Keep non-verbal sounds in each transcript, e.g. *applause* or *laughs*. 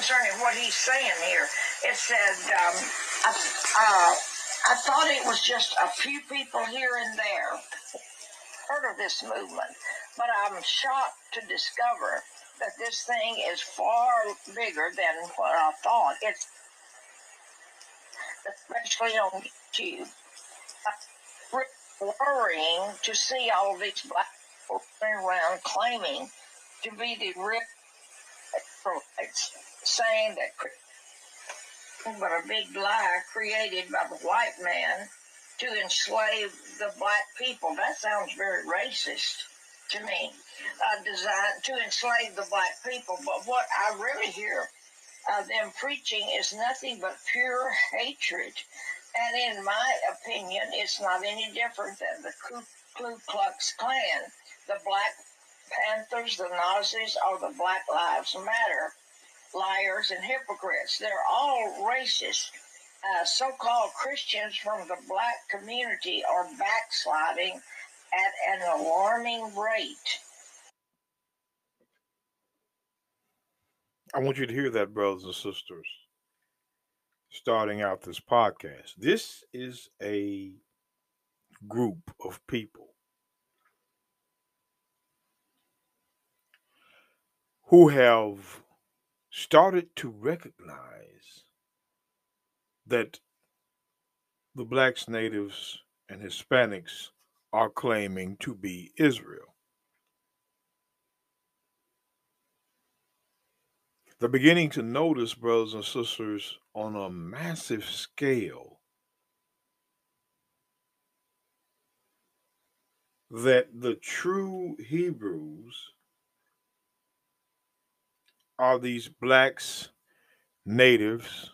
concerning what he's saying here. It said, um, I, uh, I thought it was just a few people here and there heard of this movement, but I'm shocked to discover that this thing is far bigger than what I thought. It's especially on YouTube. Worrying to see all these black people around claiming to be the real Israelites, saying that but a big lie created by the white man to enslave the black people. That sounds very racist to me. Uh, designed to enslave the black people. But what I really hear uh, them preaching is nothing but pure hatred. And in my opinion, it's not any different than the Ku Klux Klan, the Black Panthers, the Nazis, or the Black Lives Matter liars and hypocrites. They're all racist. Uh, so called Christians from the black community are backsliding at an alarming rate. I want you to hear that, brothers and sisters, starting out this podcast. This is a group of people who have started to recognize that the blacks, natives, and Hispanics are claiming to be Israel. They're beginning to notice, brothers and sisters, on a massive scale that the true Hebrews are these blacks, natives,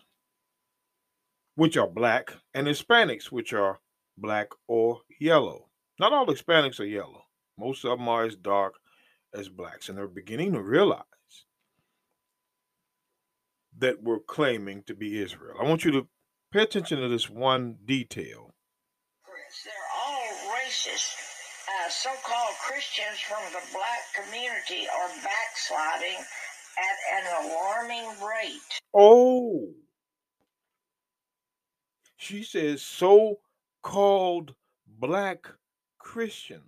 which are black, and Hispanics, which are black or yellow. Not all Hispanics are yellow. Most of them are as dark as blacks, and they're beginning to realize that we're claiming to be Israel. I want you to pay attention to this one detail. They're all racist. Uh, so called Christians from the black community are backsliding at an alarming rate. Oh. She says so called black Christians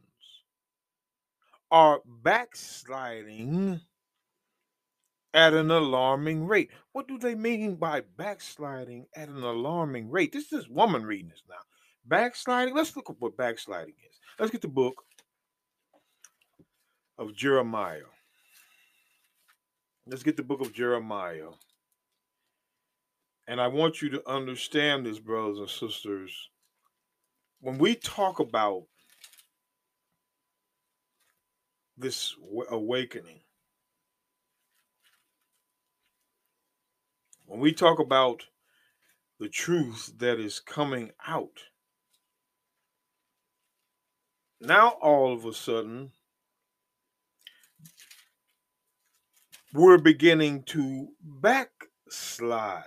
are backsliding at an alarming rate. What do they mean by backsliding at an alarming rate? This is woman reading this now. Backsliding, let's look at what backsliding is. Let's get the book of Jeremiah. Let's get the book of Jeremiah. And I want you to understand this, brothers and sisters. When we talk about this awakening, when we talk about the truth that is coming out, now all of a sudden, we're beginning to backslide.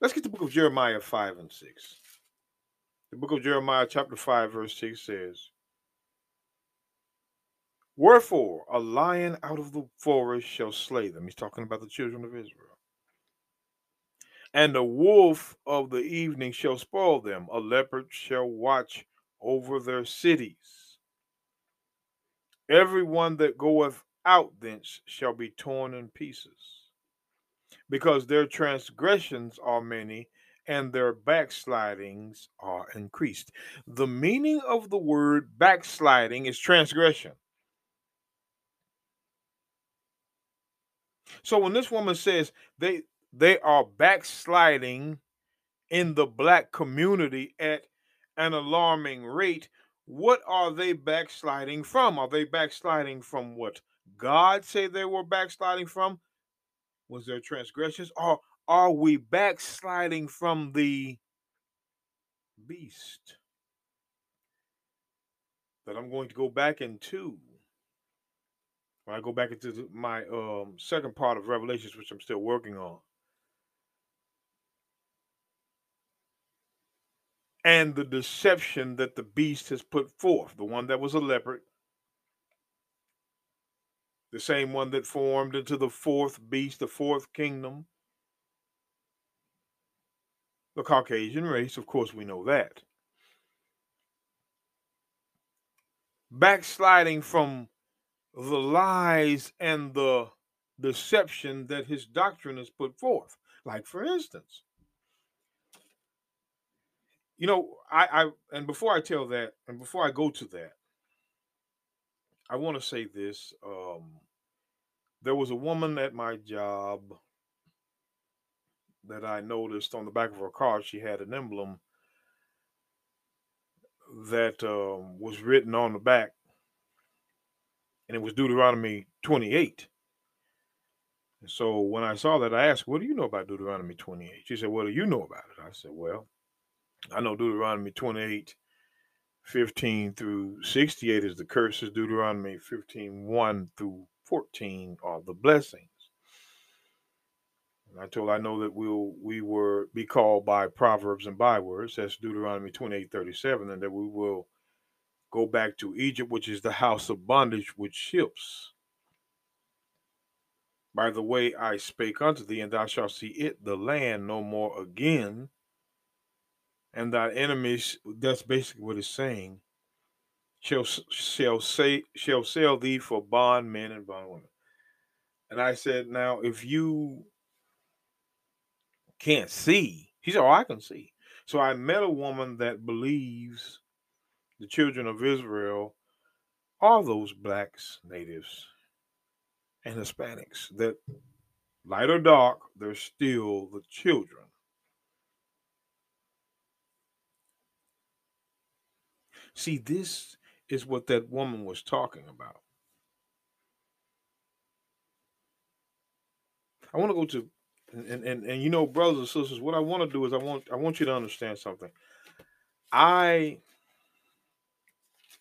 Let's get the book of Jeremiah 5 and 6. The book of Jeremiah, chapter 5, verse 6 says, Wherefore a lion out of the forest shall slay them. He's talking about the children of Israel. And the wolf of the evening shall spoil them. A leopard shall watch over their cities. Everyone that goeth out thence shall be torn in pieces, because their transgressions are many and their backslidings are increased. The meaning of the word backsliding is transgression. So when this woman says they they are backsliding in the black community at an alarming rate, what are they backsliding from? Are they backsliding from what God say they were backsliding from? Was their transgressions? Or are we backsliding from the beast? That I'm going to go back into when I go back into my um, second part of Revelations, which I'm still working on. And the deception that the beast has put forth, the one that was a leopard, the same one that formed into the fourth beast, the fourth kingdom, the Caucasian race. Of course, we know that. Backsliding from the lies and the deception that his doctrine has put forth. Like, for instance, you know, I, I and before I tell that, and before I go to that, I want to say this. Um, there was a woman at my job that I noticed on the back of her car. She had an emblem that um, was written on the back, and it was Deuteronomy 28. And so when I saw that, I asked, What do you know about Deuteronomy 28? She said, What do you know about it? I said, Well, I know Deuteronomy 28, 15 through 68 is the curses, Deuteronomy 15, 1 through 14 are the blessings. And I told I know that we'll we were be called by proverbs and bywords. That's Deuteronomy 28, 37, and that we will go back to Egypt, which is the house of bondage with ships. By the way I spake unto thee, and thou shalt see it, the land, no more again. And thy enemies, that's basically what it's saying, shall shall say shall sell thee for bondmen and bondwomen. And I said, now if you can't see, he said, Oh, I can see. So I met a woman that believes the children of Israel are those blacks, natives, and Hispanics that light or dark, they're still the children. See, this is what that woman was talking about. I want to go to and, and and you know, brothers and sisters, what I want to do is I want I want you to understand something. I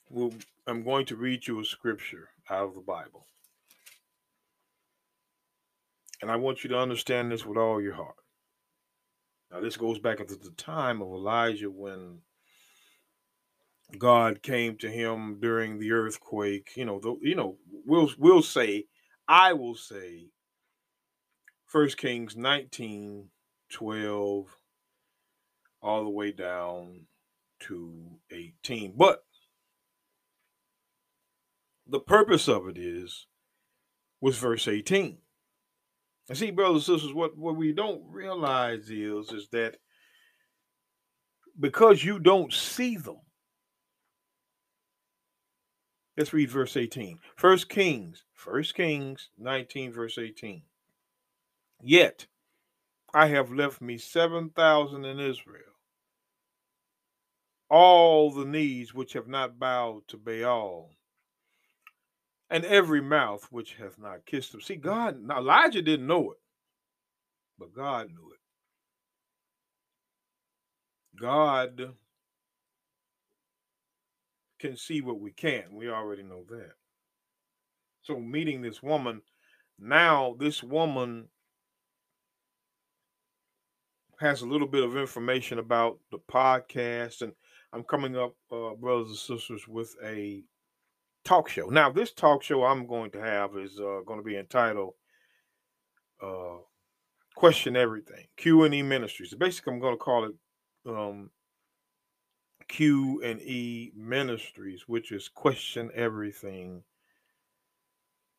will I'm going to read you a scripture out of the Bible. And I want you to understand this with all your heart. Now, this goes back into the time of Elijah when God came to him during the earthquake. You know, the, you know, we'll we'll say, I will say, First Kings 19, 12, all the way down to 18. But the purpose of it is was verse 18. And see, brothers and sisters, what, what we don't realize is, is that because you don't see them, let's read verse 18. First Kings, First Kings 19, verse 18. Yet I have left me 7,000 in Israel, all the knees which have not bowed to Baal, and every mouth which hath not kissed him. See, God, now Elijah didn't know it, but God knew it. God can see what we can't. We already know that. So, meeting this woman, now this woman has a little bit of information about the podcast, and I'm coming up, uh, brothers and sisters, with a talk show. Now, this talk show I'm going to have is uh, going to be entitled uh, "Question Everything" Q and E Ministries. Basically, I'm going to call it um, Q and E Ministries, which is "Question Everything,"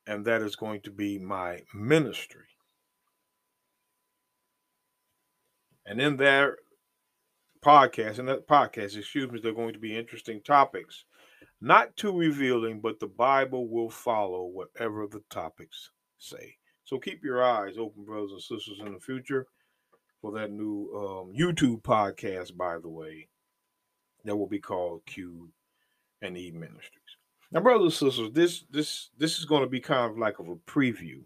and that is going to be my ministry. And in their podcast, in that podcast, excuse me, they're going to be interesting topics not too revealing, but the Bible will follow whatever the topics say. So keep your eyes open, brothers and sisters, in the future for that new um, YouTube podcast, by the way, that will be called Q and E Ministries. Now, brothers and sisters, this this this is going to be kind of like of a preview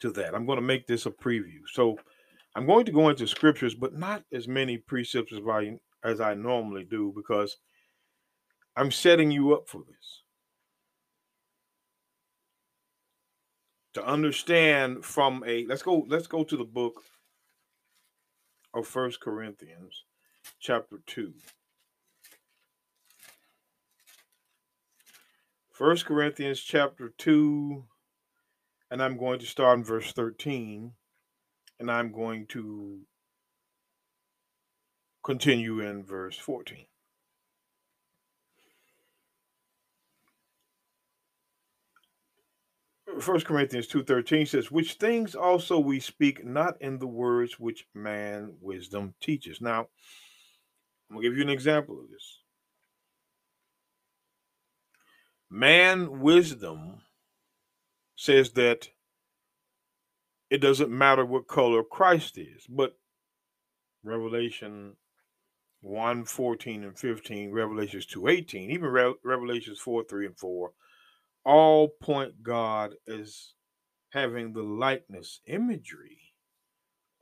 to that. I'm going to make this a preview. So I'm going to go into scriptures, but not as many precepts as I as I normally do, because I'm setting you up for this. To understand from a let's go let's go to the book of First Corinthians chapter 2. First Corinthians chapter 2, and I'm going to start in verse 13, and I'm going to continue in verse 14. First Corinthians 2.13 says, Which things also we speak not in the words which man wisdom teaches. Now, I'm to give you an example of this. Man wisdom says that it doesn't matter what color Christ is, but Revelation 1 14 and 15, Revelations 2 18, even Re- Revelations 4 3 and 4, all point God as having the likeness, imagery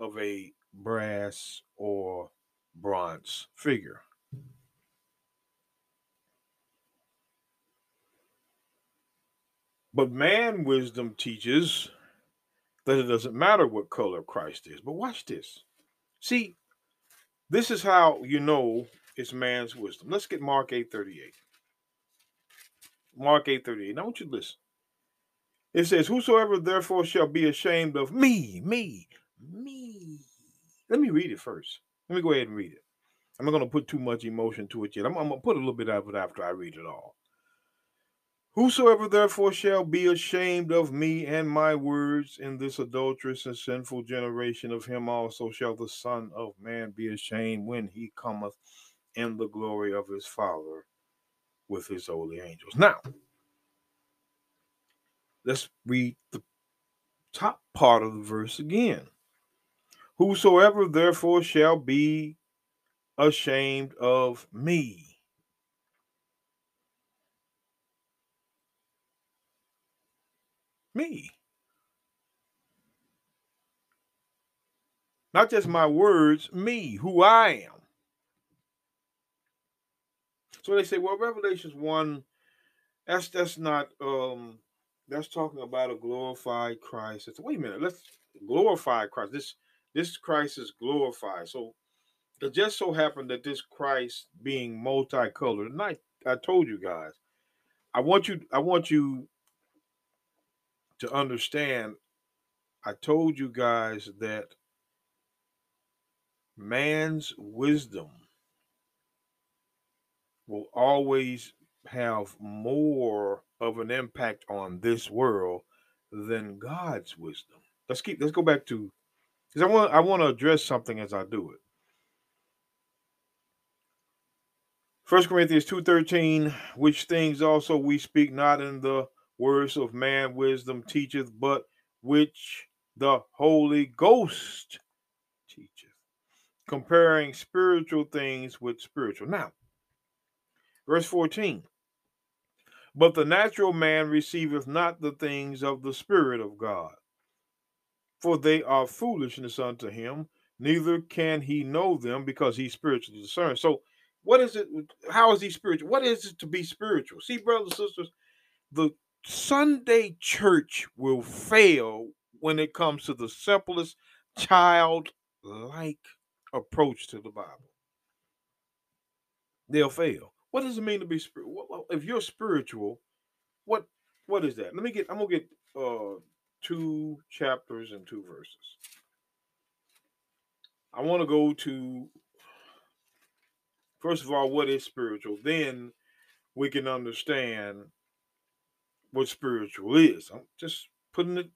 of a brass or bronze figure. But man wisdom teaches that it doesn't matter what color Christ is. But watch this. See, this is how you know it's man's wisdom. Let's get Mark 8:38. Mark 8:38. Now I want you to listen. It says, Whosoever therefore shall be ashamed of me, me, me. Let me read it first. Let me go ahead and read it. I'm not going to put too much emotion to it yet. I'm, I'm going to put a little bit of it after I read it all. Whosoever therefore shall be ashamed of me and my words in this adulterous and sinful generation, of him also shall the Son of Man be ashamed when he cometh in the glory of his Father with his holy angels. Now, let's read the top part of the verse again. Whosoever therefore shall be ashamed of me me. Not just my words, me, who I am. So they say, well, Revelations 1, that's that's not um that's talking about a glorified Christ. It's, wait a minute, let's glorify Christ. This this Christ is glorified. So it just so happened that this Christ being multicolored, and I, I told you guys, I want you I want you to understand, I told you guys that man's wisdom will always have more of an impact on this world than God's wisdom. Let's keep let's go back to because I want I want to address something as I do it. First Corinthians 2:13, which things also we speak not in the words of man wisdom teacheth, but which the Holy Ghost teacheth, comparing spiritual things with spiritual. Now, verse 14. But the natural man receiveth not the things of the Spirit of God, for they are foolishness unto him, neither can he know them because he's spiritually discerned. So, what is it? How is he spiritual? What is it to be spiritual? See, brothers and sisters, the Sunday church will fail when it comes to the simplest childlike approach to the Bible. They'll fail. What does it mean to be spiritual? If you're spiritual, what what is that? Let me get. I'm gonna get uh, two chapters and two verses. I want to go to first of all what is spiritual. Then we can understand what spiritual is. I'm just putting it.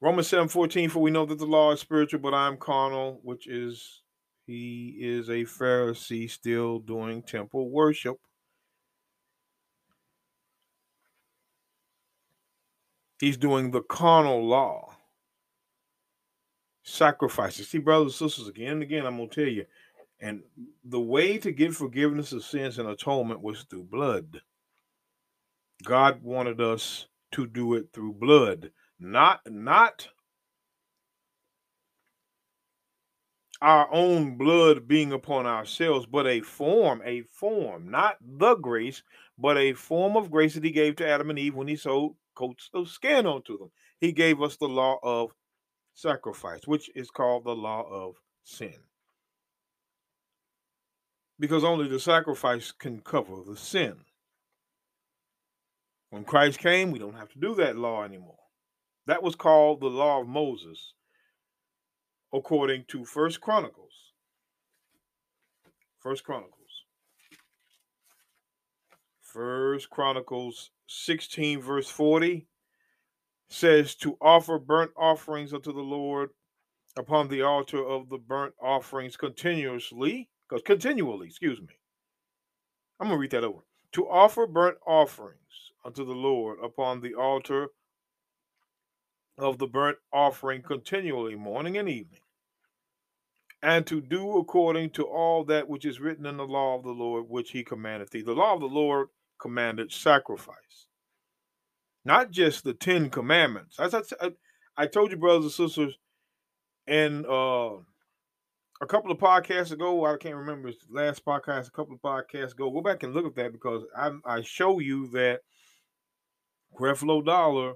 Romans 7 14, for we know that the law is spiritual, but I am carnal, which is he is a Pharisee still doing temple worship. He's doing the carnal law. Sacrifices. See, brothers and sisters, again and again, I'm going to tell you. And the way to get forgiveness of sins and atonement was through blood. God wanted us to do it through blood, not not our own blood being upon ourselves, but a form, a form, not the grace, but a form of grace that he gave to Adam and Eve when he sewed coats of skin onto them. He gave us the law of sacrifice, which is called the law of sin. Because only the sacrifice can cover the sin. When Christ came, we don't have to do that law anymore. That was called the law of Moses, according to First Chronicles. First Chronicles. First Chronicles 16, verse 40 says to offer burnt offerings unto the Lord upon the altar of the burnt offerings continuously, because continually, excuse me. I'm gonna read that over. To offer burnt offerings unto the Lord upon the altar of the burnt offering continually, morning and evening, and to do according to all that which is written in the law of the Lord, which he commanded thee. The law of the Lord commanded sacrifice, not just the Ten Commandments. As I, I told you, brothers and sisters, and uh, a couple of podcasts ago, I can't remember last podcast, a couple of podcasts ago. Go back and look at that because I, I show you that Creflo Dollar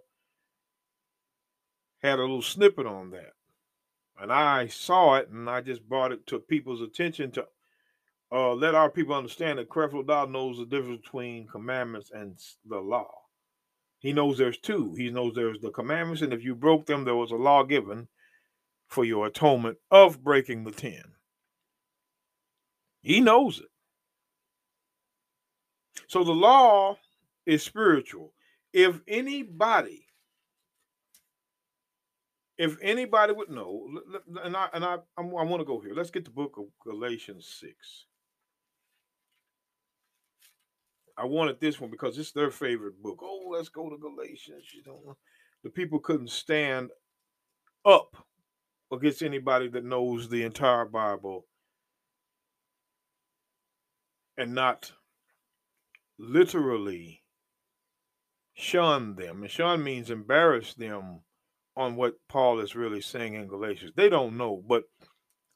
had a little snippet on that. And I saw it and I just brought it to people's attention to uh, let our people understand that Creflo knows the difference between commandments and the law. He knows there's two. He knows there's the commandments, and if you broke them, there was a law given for your atonement of breaking the ten. He knows it. So the law is spiritual. If anybody, if anybody would know, and I and I I want to go here. Let's get the book of Galatians six. I wanted this one because it's their favorite book. Oh, let's go to Galatians. You know, the people couldn't stand up against anybody that knows the entire Bible and not literally shun them. And shun means embarrass them on what Paul is really saying in Galatians. They don't know, but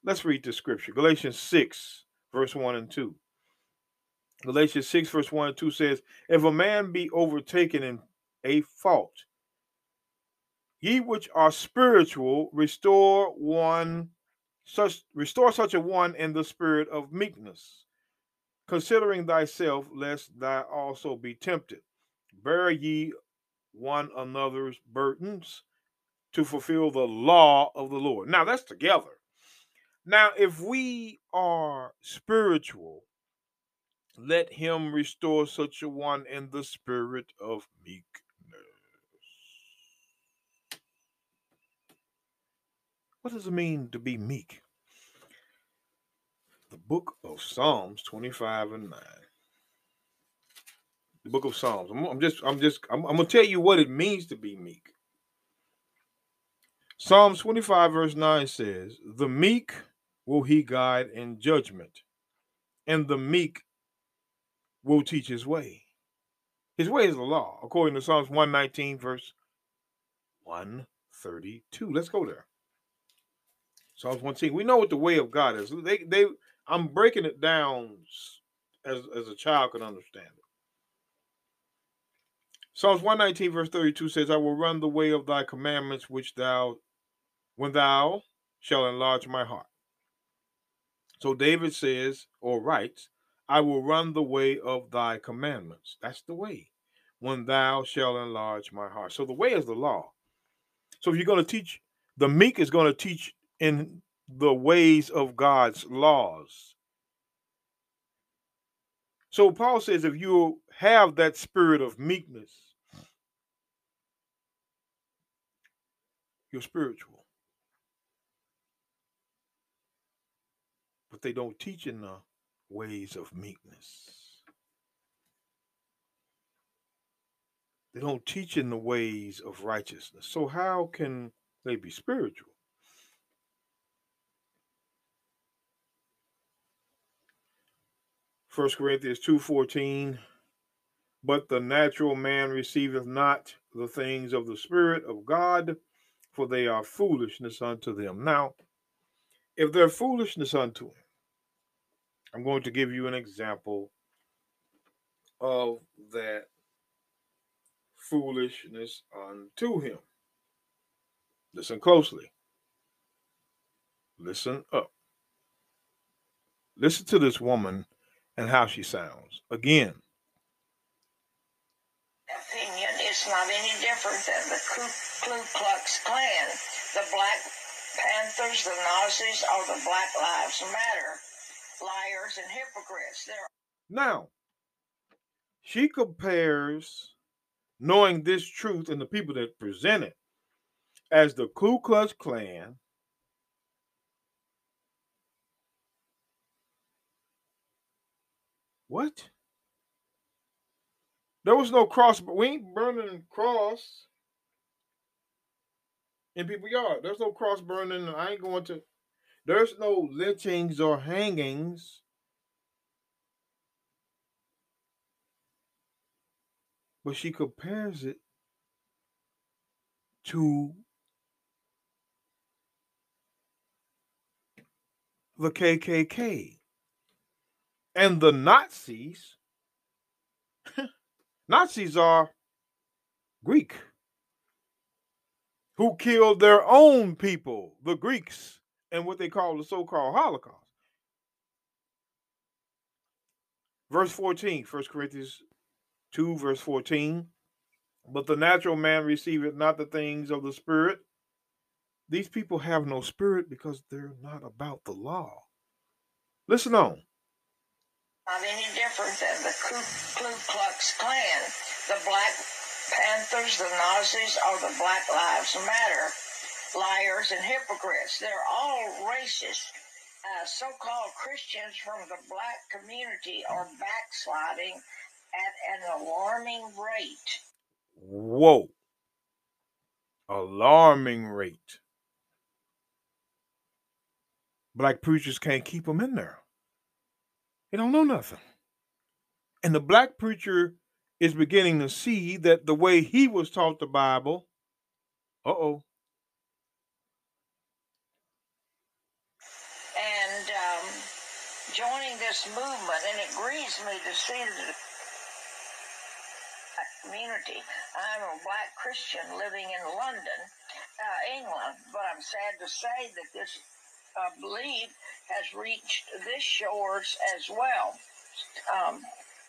let's read the scripture. Galatians 6, verse 1 and 2. Galatians 6, verse 1 and 2 says, If a man be overtaken in a fault, ye which are spiritual, restore one such restore such a one in the spirit of meekness, considering thyself, lest thou also be tempted. Bear ye one another's burdens to fulfill the law of the Lord. Now that's together. Now, if we are spiritual, let him restore such a one in the spirit of meekness. What does it mean to be meek? The book of Psalms 25 and 9. The book of Psalms. I'm, I'm just, I'm just, I'm, I'm gonna tell you what it means to be meek. Psalms 25, verse 9 says, The meek will he guide in judgment, and the meek will teach his way. His way is the law, according to Psalms 119, verse 132. Let's go there. Psalms 110. We know what the way of God is. They they I'm breaking it down as, as a child can understand it. Psalms 119, verse 32 says, I will run the way of thy commandments, which thou, when thou shall enlarge my heart. So David says, or writes, I will run the way of thy commandments. That's the way. When thou shalt enlarge my heart. So the way is the law. So if you're going to teach, the meek is going to teach in the ways of God's laws. So Paul says if you have that spirit of meekness, you're spiritual. But they don't teach in the ways of meekness. They don't teach in the ways of righteousness. So how can they be spiritual? First Corinthians 2:14 But the natural man receiveth not the things of the spirit of God for they are foolishness unto them. Now, if they're foolishness unto him, I'm going to give you an example of that foolishness unto him. Listen closely. Listen up. Listen to this woman and how she sounds. Again. Opinion it's not any different than the Ku Ku Klux Klan, the Black Panthers, the Nazis, or the Black Lives Matter. Liars and hypocrites. They're Now, she compares knowing this truth and the people that present it as the Ku Klux Klan. What? There was no cross, but we ain't burning cross in people's yard. There's no cross burning. I ain't going to. There's no lynchings or hangings. But she compares it to the KKK and the Nazis. *laughs* Nazis are Greek who killed their own people, the Greeks, and what they call the so called Holocaust. Verse 14, 1 Corinthians 2, verse 14. But the natural man receiveth not the things of the Spirit. These people have no spirit because they're not about the law. Listen on. not any different than the Ku Ku Klux Klan, the Black Panthers, the Nazis, or the Black Lives Matter. Liars and hypocrites. They're all racist. Uh, so called Christians from the black community are backsliding at an alarming rate. Whoa. Alarming rate. Black preachers can't keep them in there. They don't know nothing. And the black preacher is beginning to see that the way he was taught the Bible, uh oh, And um, joining this movement, and it grieves me to see the community. I'm a black Christian living in London, uh, England, but I'm sad to say that this uh, belief has reached this shores as well. Um,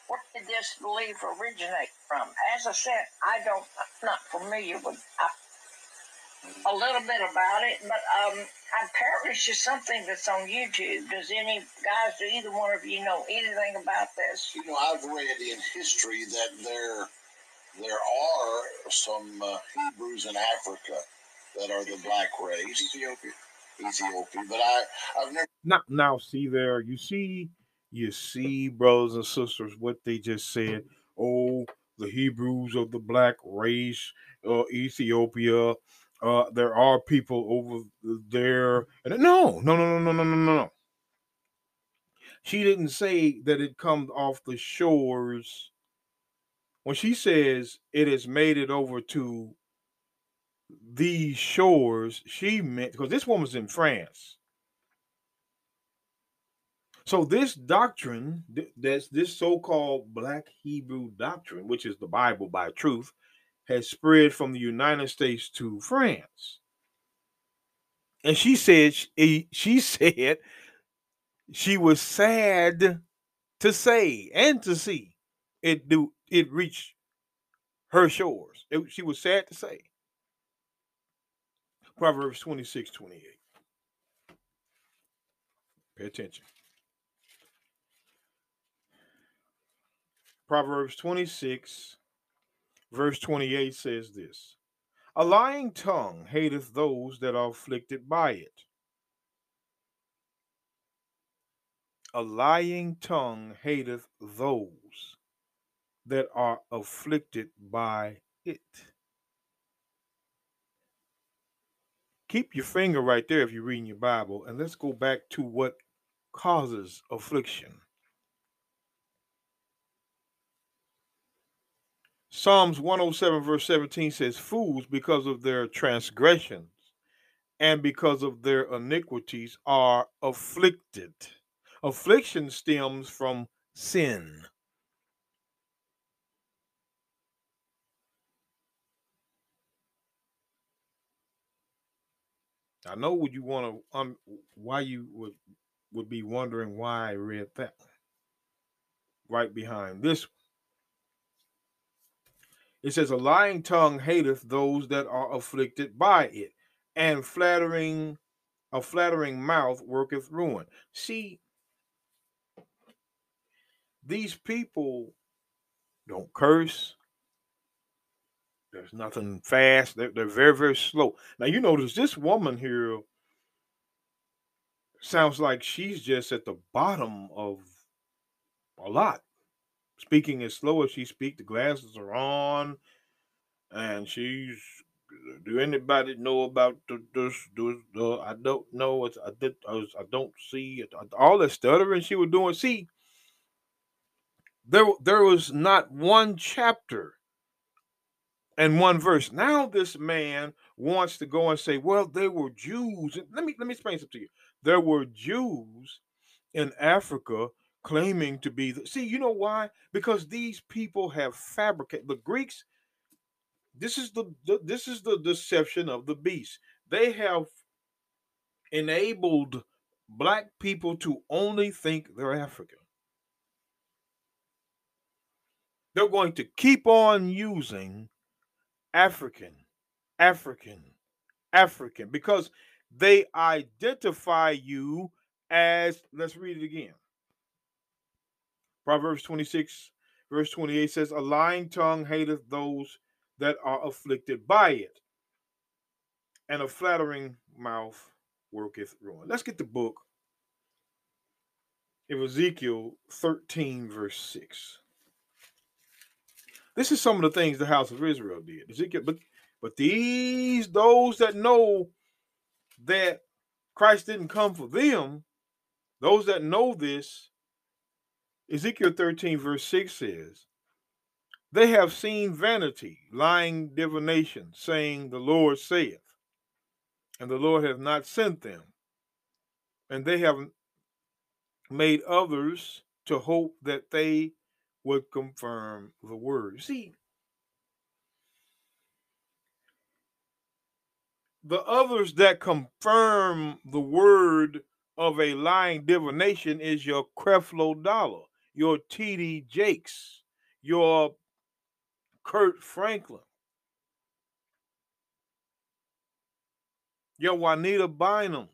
where did this belief originate from? As I said, I don't, I'm not familiar with uh, a little bit about it, but um, apparently it's just something that's on YouTube. Does any guys, do either one of you know anything about this? You know, I've read in history that there there are some uh, Hebrews in Africa that are the black race, Ethiopia, Ethiopia. But I I've never now, now see there, you see, you see, brothers and sisters, what they just said. Oh, the Hebrews of the black race, uh, Ethiopia. Uh, there are people over there. And no, no, no, no, no, no, no, no. She didn't say that it comes off the shores. When she says it has made it over to these shores, she meant because this woman's in France. So this doctrine, th- that's this so-called Black Hebrew doctrine, which is the Bible by truth, has spread from the United States to France. And she said eh, she, she *laughs* said she was sad to say and to see it do it reach her shores. It- she was sad to say. Proverbs 26, 28. Pay attention. Proverbs 26, verse 28 says this A lying tongue hateth those that are afflicted by it. A lying tongue hateth those that are afflicted by it. Keep your finger right there if you're reading your Bible, and let's go back to what causes affliction. Psalms 107, verse 17 says, Fools, because of their transgressions and because of their iniquities, are afflicted. Affliction stems from sin. I know would you want to um, why you would would be wondering why I read that one right behind this one. It says, A lying tongue hateth those that are afflicted by it, and flattering a flattering mouth worketh ruin. See, these people don't curse. There's nothing fast. They're, they're very, very slow. Now, you notice this woman here sounds like she's just at the bottom of a lot. Speaking as slow as she speaks, the glasses are on, and she's. Do anybody know about the this? the, I don't know. It's, I did. I, was, I don't see it. All the stuttering she was doing. See, there there was not one chapter and one verse. Now this man wants to go and say, "Well, they were Jews." Let me let me explain something to you. There were Jews in Africa claiming to be the, see you know why? Because these people have fabricated the greeks this is the, the this is the deception of the beast. They have enabled black people to only think they're african. They're going to keep on using african african african because they identify you as let's read it again Proverbs 26, verse 28 says, A lying tongue hateth those that are afflicted by it, and a flattering mouth worketh ruin. Let's get the book of Ezekiel 13, verse 6. This is some of the things the house of Israel did. Ezekiel, but but these those that know that Christ didn't come for them, those that know this Ezekiel 13, verse 6 says, They have seen vanity, lying divination, saying, The Lord saith, and the Lord hath not sent them. And they have made others to hope that they would confirm the word. See, the others that confirm the word of a lying divination is your Creflo Dollar your T.D. Jakes, your Kirk Franklin, your Juanita Bynums.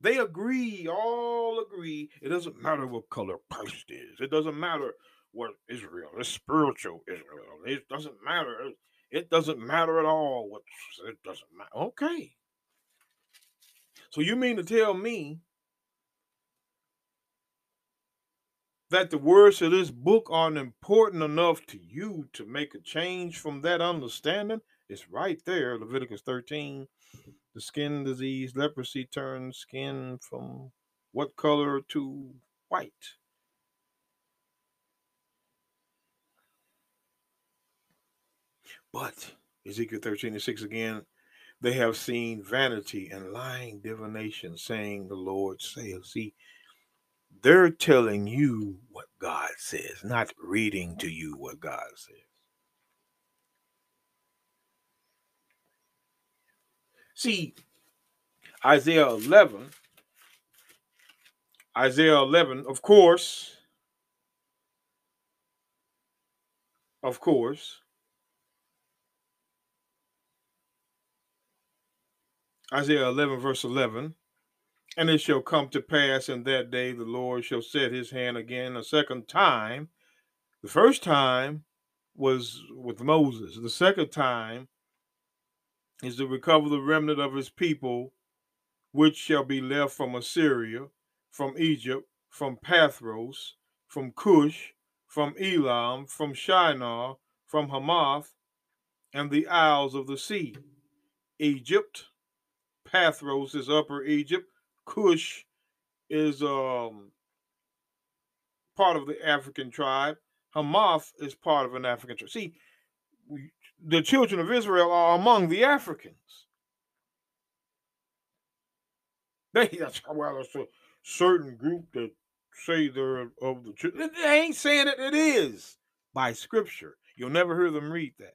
They agree, all agree. It doesn't matter what color Christ is. It doesn't matter what Israel is spiritual Israel. It doesn't matter. It doesn't matter at all. What it doesn't matter. Okay. So you mean to tell me that the words of this book aren't important enough to you to make a change from that understanding, it's right there, Leviticus 13. The skin disease, leprosy turns skin from what color to white? But Ezekiel 13 and 6 again, they have seen vanity and lying divination, saying, The Lord saith. See, they're telling you what God says, not reading to you what God says. See, Isaiah 11, Isaiah 11, of course, of course, Isaiah 11, verse 11 and it shall come to pass in that day the Lord shall set his hand again a second time. The first time was with Moses, the second time is to recover the remnant of his people, which shall be left from Assyria, from Egypt, from Pathros, from Cush, from Elam, from Shinar, from Hamath, and the isles of the sea. Egypt, Pathros is upper Egypt, Cush is um, part of the African tribe. Hamath is part of an African tribe. See, the children of Israel are among the Africans. They *laughs* that's well, it's a certain group that say they're of the children. They ain't saying it. It is by Scripture. You'll never hear them read that.